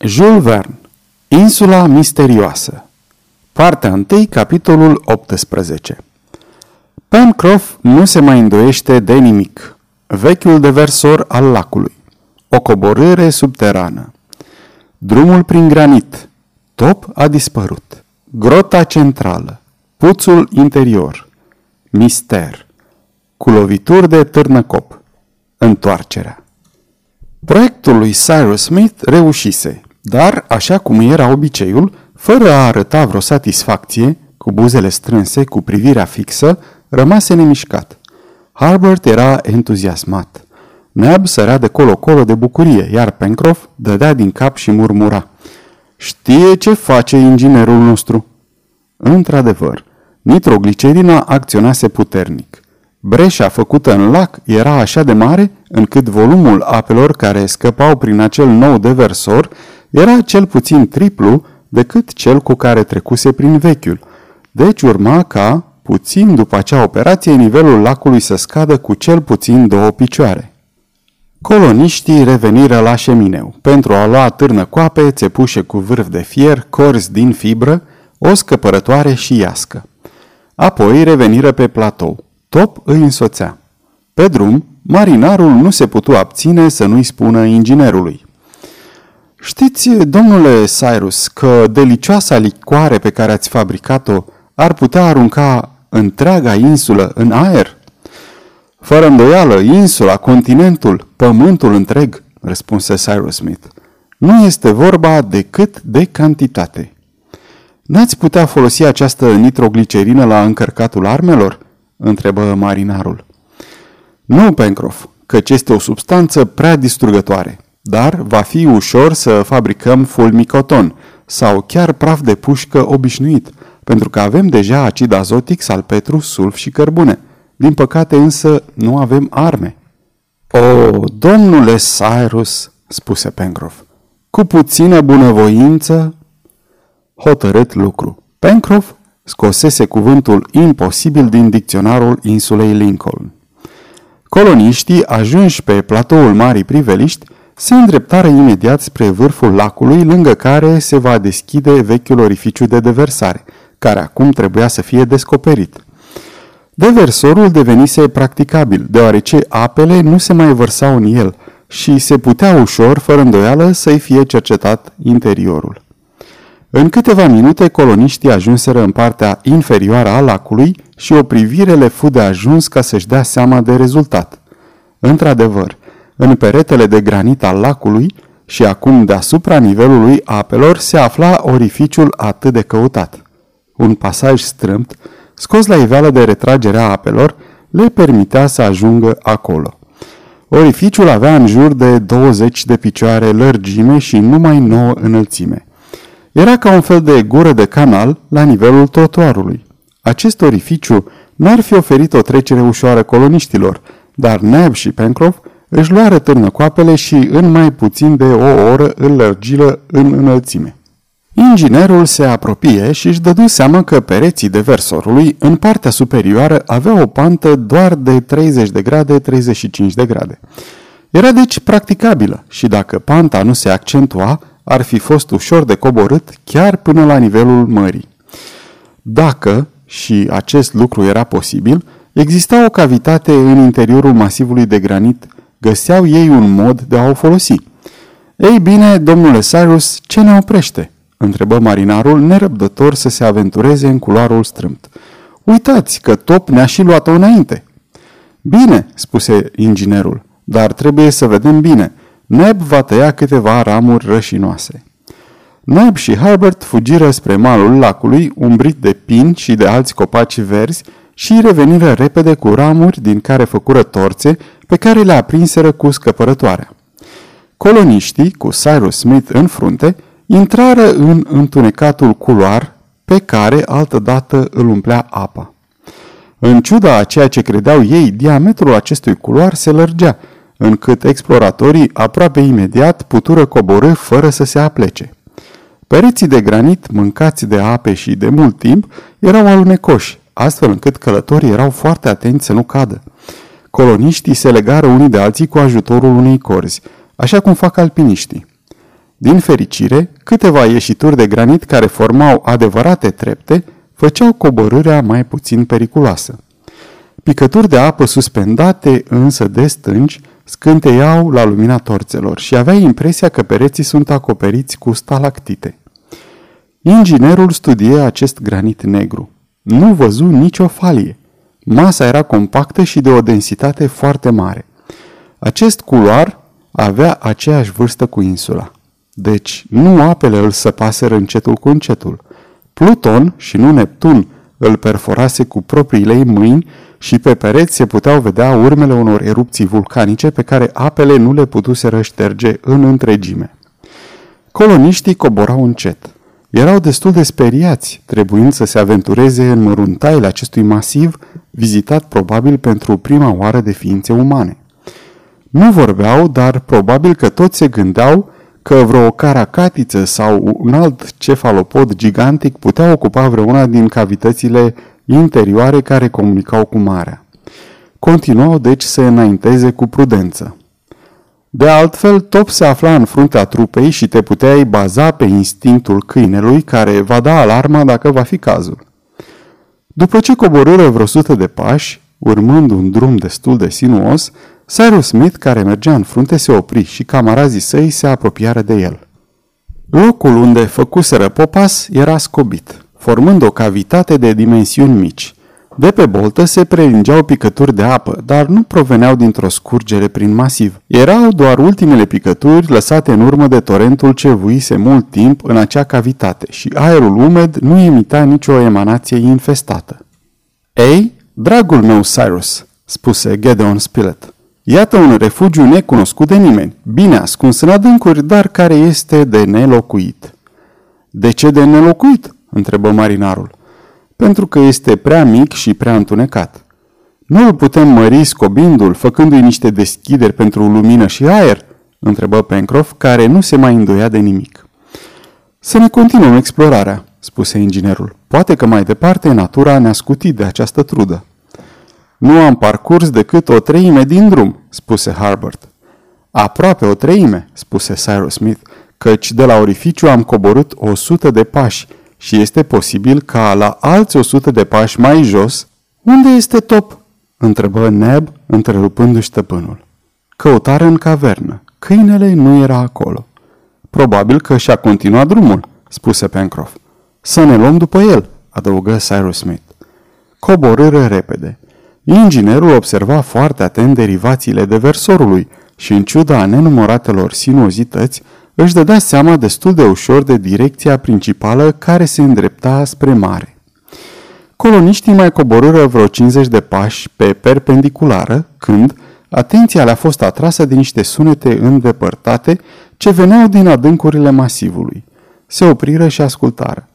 Jules Verne Insula misterioasă Partea 1, capitolul 18 Pencroff nu se mai îndoiește de nimic. Vechiul deversor al lacului. O coborâre subterană. Drumul prin granit. Top a dispărut. Grota centrală. Puțul interior. Mister. Cu lovituri de târnăcop. Întoarcerea. Proiectul lui Cyrus Smith reușise, dar, așa cum era obiceiul, fără a arăta vreo satisfacție, cu buzele strânse, cu privirea fixă, rămase nemișcat. Harbert era entuziasmat. Neb sărea de colo-colo de bucurie, iar Pencroff dădea din cap și murmura. Știe ce face inginerul nostru. Într-adevăr, nitroglicerina acționase puternic. Breșa făcută în lac era așa de mare încât volumul apelor care scăpau prin acel nou deversor era cel puțin triplu decât cel cu care trecuse prin vechiul. Deci urma ca, puțin după acea operație, nivelul lacului să scadă cu cel puțin două picioare. Coloniștii reveniră la șemineu pentru a lua târnă coape, țepușe cu vârf de fier, corzi din fibră, o scăpărătoare și iască. Apoi reveniră pe platou. Top îi însoțea. Pe drum, marinarul nu se putu abține să nu-i spună inginerului. Știți, domnule Cyrus, că delicioasa licoare pe care ați fabricat-o ar putea arunca întreaga insulă în aer? Fără îndoială, insula, continentul, pământul întreg, răspunse Cyrus Smith. Nu este vorba decât de cantitate. N-ați putea folosi această nitroglicerină la încărcatul armelor? întrebă marinarul. Nu, Pencroff, căci este o substanță prea distrugătoare, dar va fi ușor să fabricăm fulmicoton sau chiar praf de pușcă obișnuit, pentru că avem deja acid azotic, salpetru, sulf și cărbune. Din păcate însă nu avem arme. O, domnule Cyrus, spuse Pencroff, cu puțină bunăvoință, hotărât lucru. Pencroff scosese cuvântul imposibil din dicționarul insulei Lincoln. Coloniștii, ajunși pe platoul Marii Priveliști, se îndreptară imediat spre vârful lacului, lângă care se va deschide vechiul orificiu de deversare, care acum trebuia să fie descoperit. Deversorul devenise practicabil, deoarece apele nu se mai vărsau în el și se putea ușor, fără îndoială, să-i fie cercetat interiorul. În câteva minute, coloniștii ajunseră în partea inferioară a lacului și o privire le fu de ajuns ca să-și dea seama de rezultat. Într-adevăr, în peretele de granit al lacului și acum deasupra nivelului apelor se afla orificiul atât de căutat. Un pasaj strâmt, scos la iveală de retragerea apelor, le permitea să ajungă acolo. Orificiul avea în jur de 20 de picioare lărgime și numai 9 înălțime. Era ca un fel de gură de canal la nivelul trotuarului. Acest orificiu n-ar fi oferit o trecere ușoară coloniștilor, dar Neb și Pencroff își luară târnăcoapele și în mai puțin de o oră îl lărgilă în înălțime. Inginerul se apropie și își dădu seama că pereții de versorului în partea superioară aveau o pantă doar de 30 de grade 35 de grade. Era deci practicabilă și dacă panta nu se accentua, ar fi fost ușor de coborât chiar până la nivelul mării. Dacă, și acest lucru era posibil, exista o cavitate în interiorul masivului de granit, găseau ei un mod de a o folosi. Ei bine, domnule Cyrus, ce ne oprește? întrebă marinarul, nerăbdător să se aventureze în culoarul strâmt. Uitați că Top ne-a și luat-o înainte. Bine, spuse inginerul, dar trebuie să vedem bine – Neb va tăia câteva ramuri rășinoase. Neb și Herbert fugiră spre malul lacului, umbrit de pin și de alți copaci verzi, și reveniră repede cu ramuri din care făcură torțe pe care le aprinseră cu scăpărătoarea. Coloniștii, cu Cyrus Smith în frunte, intrară în întunecatul culoar pe care altădată îl umplea apa. În ciuda a ceea ce credeau ei, diametrul acestui culoar se lărgea – încât exploratorii aproape imediat putură coborâ fără să se aplece. Pereții de granit, mâncați de ape și de mult timp, erau alunecoși, astfel încât călătorii erau foarte atenți să nu cadă. Coloniștii se legară unii de alții cu ajutorul unei corzi, așa cum fac alpiniștii. Din fericire, câteva ieșituri de granit care formau adevărate trepte făceau coborârea mai puțin periculoasă. Picături de apă suspendate, însă de stânci, scânteiau la lumina torțelor și avea impresia că pereții sunt acoperiți cu stalactite. Inginerul studie acest granit negru. Nu văzu nicio falie. Masa era compactă și de o densitate foarte mare. Acest culoar avea aceeași vârstă cu insula. Deci, nu apele îl săpaseră încetul cu încetul. Pluton și nu Neptun îl perforase cu propriile ei mâini și pe pereți se puteau vedea urmele unor erupții vulcanice pe care apele nu le putuseră șterge în întregime. Coloniștii coborau încet. Erau destul de speriați, trebuind să se aventureze în măruntaile acestui masiv, vizitat probabil pentru prima oară de ființe umane. Nu vorbeau, dar probabil că toți se gândeau că vreo caracatiță sau un alt cefalopod gigantic putea ocupa vreuna din cavitățile interioare care comunicau cu marea. Continuau deci să înainteze cu prudență. De altfel, Top se afla în fruntea trupei și te puteai baza pe instinctul câinelui care va da alarma dacă va fi cazul. După ce coborâră vreo sută de pași, urmând un drum destul de sinuos, Cyrus Smith, care mergea în frunte, se opri și camarazii săi se apropiară de el. Locul unde făcuseră popas era scobit, formând o cavitate de dimensiuni mici. De pe boltă se prelingeau picături de apă, dar nu proveneau dintr-o scurgere prin masiv. Erau doar ultimele picături lăsate în urmă de torentul ce vuise mult timp în acea cavitate și aerul umed nu imita nicio emanație infestată. Ei, dragul meu Cyrus, spuse Gedeon Spilett, Iată un refugiu necunoscut de nimeni, bine ascuns în adâncuri, dar care este de nelocuit. De ce de nelocuit? Întrebă marinarul. Pentru că este prea mic și prea întunecat. Nu îl putem mări scobindu-l, făcându-i niște deschideri pentru lumină și aer? întrebă Pencroff, care nu se mai îndoia de nimic. Să ne continuăm explorarea, spuse inginerul. Poate că mai departe natura ne-a scutit de această trudă. Nu am parcurs decât o treime din drum, spuse Harbert. Aproape o treime, spuse Cyrus Smith, căci de la orificiu am coborât o sută de pași și este posibil ca la alți o sută de pași mai jos... Unde este top? întrebă Neb, întrerupându-și stăpânul. Căutare în cavernă. Câinele nu era acolo. Probabil că și-a continuat drumul, spuse Pencroff. Să ne luăm după el, adăugă Cyrus Smith. Coborâre repede. Inginerul observa foarte atent derivațiile deversorului și, în ciuda nenumăratelor sinuozități, își dădea seama destul de ușor de direcția principală care se îndrepta spre mare. Coloniștii mai coborâră vreo 50 de pași pe perpendiculară când atenția le-a fost atrasă de niște sunete îndepărtate ce veneau din adâncurile masivului. Se opriră și ascultară.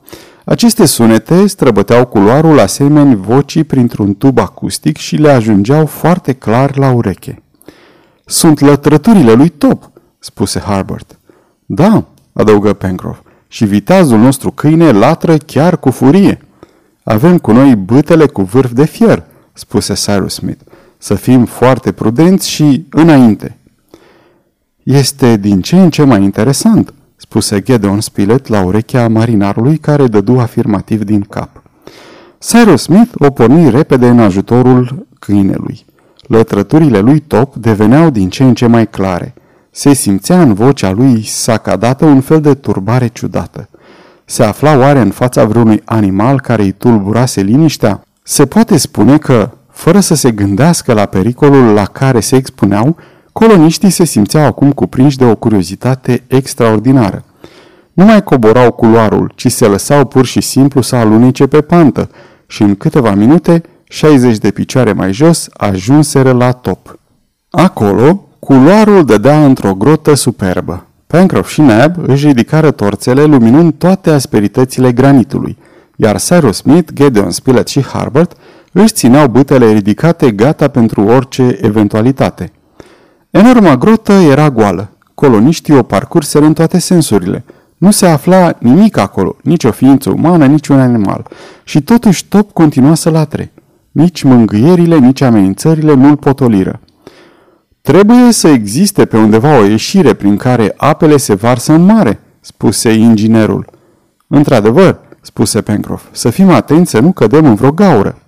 Aceste sunete străbăteau culoarul asemeni vocii printr-un tub acustic și le ajungeau foarte clar la ureche. Sunt lătrăturile lui Top, spuse Harbert. Da, adăugă Pencroff, și viteazul nostru câine latră chiar cu furie. Avem cu noi bâtele cu vârf de fier, spuse Cyrus Smith. Să fim foarte prudenți și înainte. Este din ce în ce mai interesant, spuse Gedeon Spilett la urechea marinarului care dădu afirmativ din cap. Cyrus Smith o porni repede în ajutorul câinelui. Lătrăturile lui Top deveneau din ce în ce mai clare. Se simțea în vocea lui sacadată un fel de turbare ciudată. Se afla oare în fața vreunui animal care îi tulburase liniștea? Se poate spune că, fără să se gândească la pericolul la care se expuneau, Coloniștii se simțeau acum cuprinși de o curiozitate extraordinară. Nu mai coborau culoarul, ci se lăsau pur și simplu să alunece pe pantă și în câteva minute, 60 de picioare mai jos, ajunseră la top. Acolo, culoarul dădea într-o grotă superbă. Pencroff și Neb își ridicară torțele luminând toate asperitățile granitului, iar Cyrus Smith, Gedeon Spilett și Harbert își țineau bâtele ridicate gata pentru orice eventualitate – Enorma grotă era goală. Coloniștii o parcurseră în toate sensurile. Nu se afla nimic acolo, nici o ființă umană, nici un animal. Și totuși Top continua să latre. Nici mângâierile, nici amenințările nu-l potoliră. Trebuie să existe pe undeva o ieșire prin care apele se varsă în mare, spuse inginerul. Într-adevăr, spuse Pencroff, să fim atenți să nu cădem în vreo gaură.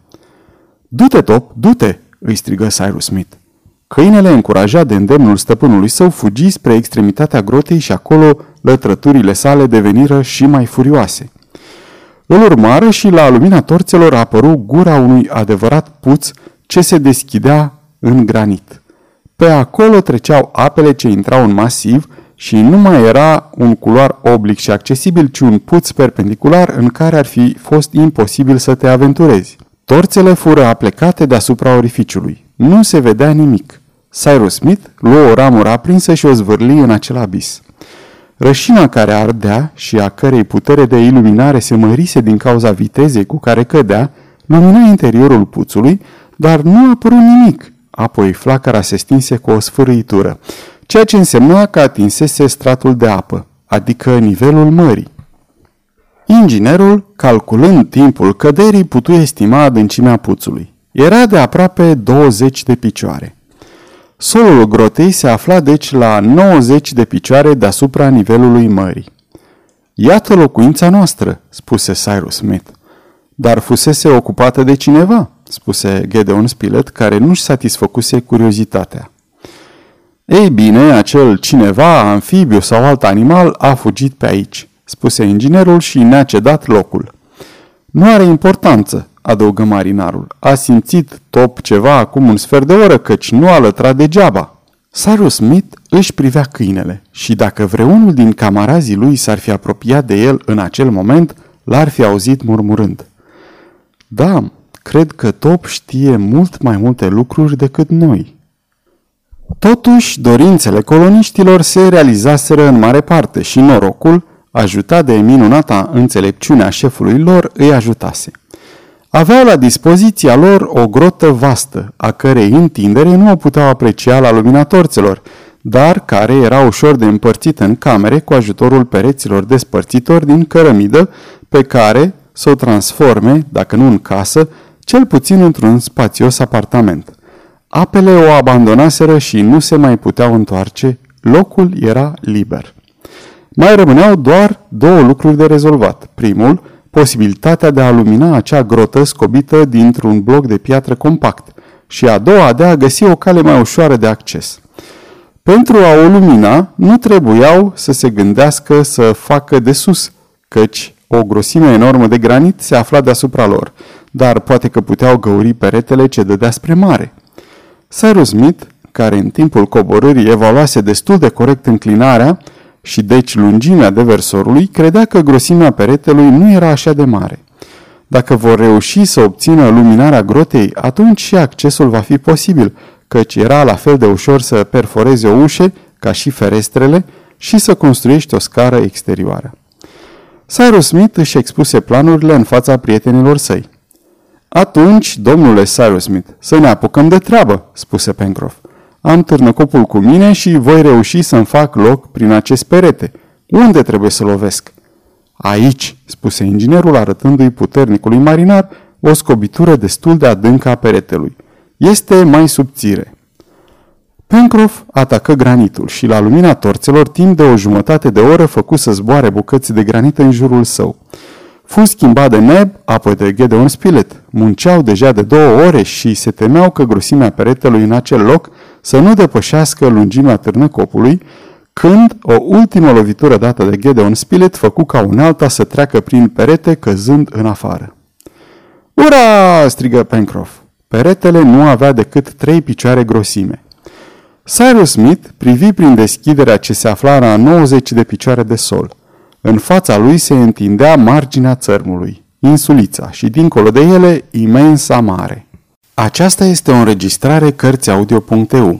Du-te, Top, du-te, îi strigă Cyrus Smith. Câinele, încurajat de îndemnul stăpânului său, fugi spre extremitatea grotei și acolo lătrăturile sale deveniră și mai furioase. Îl urmară și la lumina torțelor apăru gura unui adevărat puț ce se deschidea în granit. Pe acolo treceau apele ce intrau în masiv și nu mai era un culoar oblic și accesibil, ci un puț perpendicular în care ar fi fost imposibil să te aventurezi. Torțele fură aplecate deasupra orificiului. Nu se vedea nimic. Cyrus Smith luă o ramură aprinsă și o zvârli în acel abis. Rășina care ardea și a cărei putere de iluminare se mărise din cauza vitezei cu care cădea, lumina interiorul puțului, dar nu a apărut nimic. Apoi flacăra se stinse cu o sfârâitură, ceea ce însemna că atinsese stratul de apă, adică nivelul mării. Inginerul, calculând timpul căderii, putu estima adâncimea puțului. Era de aproape 20 de picioare. Solul grotei se afla deci la 90 de picioare deasupra nivelului mării. Iată locuința noastră, spuse Cyrus Smith. Dar fusese ocupată de cineva, spuse Gedeon Spilett, care nu-și satisfăcuse curiozitatea. Ei bine, acel cineva, anfibiu sau alt animal, a fugit pe aici, spuse inginerul și ne-a cedat locul. Nu are importanță, adăugă marinarul. A simțit top ceva acum un sfert de oră, căci nu a lătrat degeaba. Cyrus Smith își privea câinele și dacă vreunul din camarazii lui s-ar fi apropiat de el în acel moment, l-ar fi auzit murmurând. Da, cred că Top știe mult mai multe lucruri decât noi. Totuși, dorințele coloniștilor se realizaseră în mare parte și norocul, ajutat de minunata înțelepciunea șefului lor, îi ajutase. Aveau la dispoziția lor o grotă vastă, a cărei întindere nu o puteau aprecia la lumina torțelor, dar care era ușor de împărțit în camere cu ajutorul pereților despărțitori din cărămidă, pe care să o transforme, dacă nu în casă, cel puțin într-un spațios apartament. Apele o abandonaseră și nu se mai puteau întoarce, locul era liber. Mai rămâneau doar două lucruri de rezolvat. Primul, posibilitatea de a lumina acea grotă scobită dintr-un bloc de piatră compact și a doua de a găsi o cale mai ușoară de acces. Pentru a o lumina, nu trebuiau să se gândească să facă de sus, căci o grosime enormă de granit se afla deasupra lor, dar poate că puteau găuri peretele ce dădea spre mare. Cyrus Smith, care în timpul coborârii evaluase destul de corect înclinarea, și deci lungimea deversorului, credea că grosimea peretelui nu era așa de mare. Dacă vor reuși să obțină luminarea grotei, atunci și accesul va fi posibil, căci era la fel de ușor să perforeze o ușă, ca și ferestrele, și să construiești o scară exterioară. Cyrus Smith își expuse planurile în fața prietenilor săi. Atunci, domnule Cyrus Smith, să ne apucăm de treabă, spuse Pencroff. Am târnăcopul cu mine și voi reuși să-mi fac loc prin acest perete. Unde trebuie să lovesc? Aici, spuse inginerul arătându-i puternicului marinar o scobitură destul de adâncă a peretelui. Este mai subțire. Pencroff atacă granitul și la lumina torțelor timp de o jumătate de oră făcu să zboare bucăți de granit în jurul său. Fu schimbat de Neb, apoi de Gedeon Spilett. Munceau deja de două ore și se temeau că grosimea peretelui în acel loc să nu depășească lungimea târnăcopului, când o ultimă lovitură dată de Gedeon Spilett făcu ca unealta să treacă prin perete căzând în afară. Ura! strigă Pencroff. Peretele nu avea decât trei picioare grosime. Cyrus Smith privi prin deschiderea ce se afla la 90 de picioare de sol. În fața lui se întindea marginea țărmului, insulița și dincolo de ele imensa mare. Aceasta este o înregistrare Cărțiaudio.eu.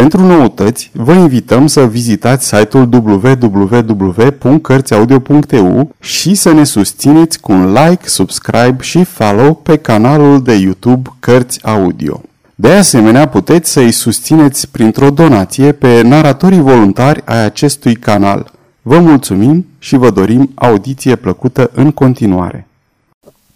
Pentru noutăți, vă invităm să vizitați site-ul www.cărțiaudio.eu și să ne susțineți cu un like, subscribe și follow pe canalul de YouTube Cărți Audio. De asemenea, puteți să-i susțineți printr-o donație pe naratorii voluntari ai acestui canal. Vă mulțumim și vă dorim audiție plăcută în continuare.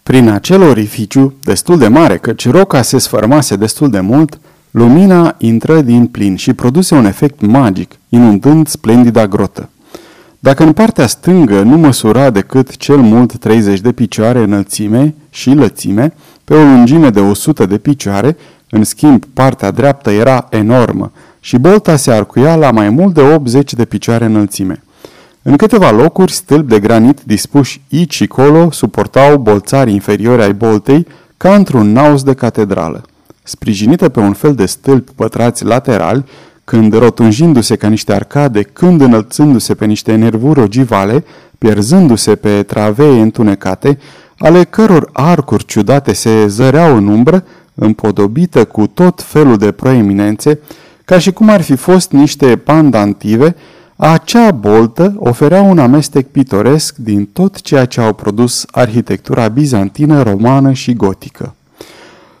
Prin acel orificiu, destul de mare, căci roca se sfărmase destul de mult, lumina intră din plin și produse un efect magic, inundând splendida grotă. Dacă în partea stângă nu măsura decât cel mult 30 de picioare înălțime și lățime, pe o lungime de 100 de picioare, în schimb partea dreaptă era enormă și bolta se arcuia la mai mult de 80 de picioare înălțime. În câteva locuri, stâlpi de granit dispuși aici și colo suportau bolțari inferiori ai boltei ca într-un naus de catedrală. Sprijinită pe un fel de stâlpi pătrați laterali, când rotunjindu-se ca niște arcade, când înălțându-se pe niște nervuri ogivale, pierzându-se pe travee întunecate, ale căror arcuri ciudate se zăreau în umbră, împodobită cu tot felul de proeminențe, ca și cum ar fi fost niște pandantive, acea boltă oferea un amestec pitoresc din tot ceea ce au produs arhitectura bizantină, romană și gotică.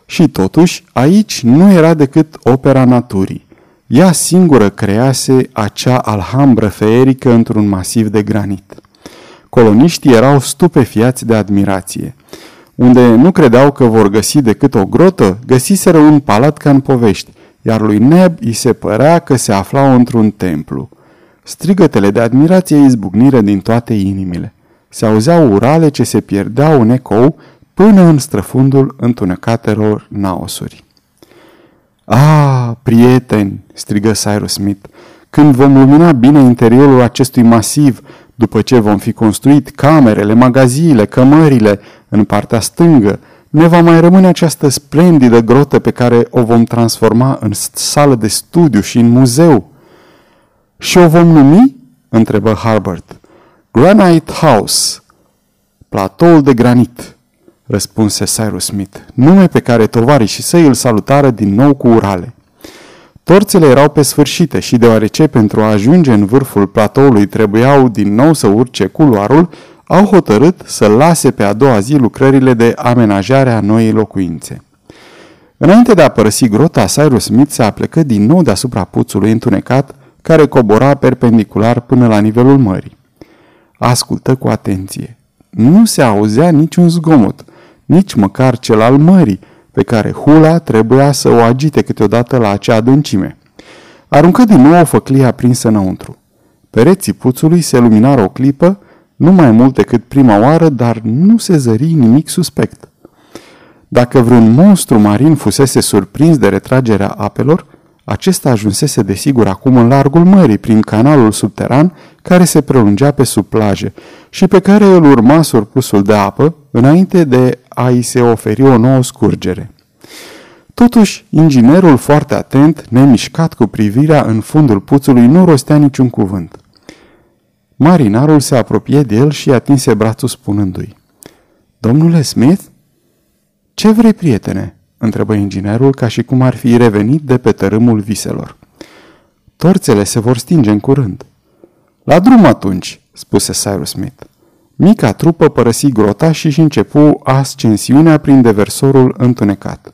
Și totuși, aici nu era decât opera naturii. Ea singură crease acea alhambră feerică într-un masiv de granit. Coloniștii erau stupefiați de admirație. Unde nu credeau că vor găsi decât o grotă, găsiseră un palat ca în povești, iar lui Neb îi se părea că se aflau într-un templu. Strigătele de admirație izbucnire din toate inimile. Se auzeau urale ce se pierdeau în ecou până în străfundul întunecatelor naosuri. Ah, prieteni!" strigă Cyrus Smith. Când vom lumina bine interiorul acestui masiv, după ce vom fi construit camerele, magaziile, cămările, în partea stângă, ne va mai rămâne această splendidă grotă pe care o vom transforma în sală de studiu și în muzeu. Și o vom numi? întrebă Harbert. Granite House, platoul de granit, răspunse Cyrus Smith, nume pe care tovarășii săi îl salutară din nou cu urale. Torțele erau pe sfârșite și deoarece pentru a ajunge în vârful platoului trebuiau din nou să urce culoarul, au hotărât să lase pe a doua zi lucrările de amenajare a noii locuințe. Înainte de a părăsi grota, Cyrus Smith se aplecă din nou deasupra puțului întunecat, care cobora perpendicular până la nivelul mării. Ascultă cu atenție. Nu se auzea niciun zgomot, nici măcar cel al mării, pe care hula trebuia să o agite câteodată la acea adâncime. Aruncă din nou o făclie aprinsă înăuntru. Pereții puțului se luminară o clipă, nu mai mult decât prima oară, dar nu se zări nimic suspect. Dacă vreun monstru marin fusese surprins de retragerea apelor, acesta ajunsese desigur acum în largul mării, prin canalul subteran care se prelungea pe sub plaje și pe care îl urma surplusul de apă înainte de a-i se oferi o nouă scurgere. Totuși, inginerul foarte atent, nemișcat cu privirea în fundul puțului, nu rostea niciun cuvânt. Marinarul se apropie de el și atinse brațul spunându-i. Domnule Smith? Ce vrei, prietene?" întrebă inginerul ca și cum ar fi revenit de pe tărâmul viselor. Torțele se vor stinge în curând. La drum atunci, spuse Cyrus Smith. Mica trupă părăsi grota și își începu ascensiunea prin deversorul întunecat.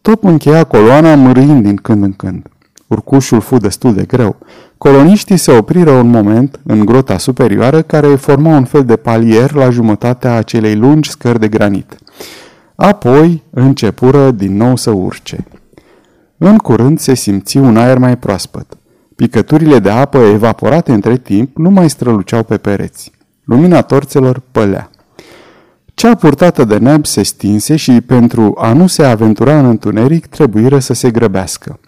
Top încheia coloana mârâind din când în când. Urcușul fu destul de greu. Coloniștii se opriră un moment în grota superioară care forma un fel de palier la jumătatea acelei lungi scări de granit. Apoi începură din nou să urce. În curând se simți un aer mai proaspăt. Picăturile de apă evaporate între timp nu mai străluceau pe pereți. Lumina torțelor pălea. Cea purtată de neb se stinse și pentru a nu se aventura în întuneric trebuiră să se grăbească.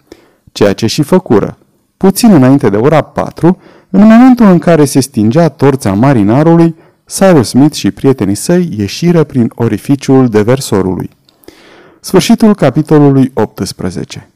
Ceea ce și făcură. Puțin înainte de ora 4, în momentul în care se stingea torța marinarului, Cyrus Smith și prietenii săi ieșiră prin orificiul deversorului. Sfârșitul capitolului 18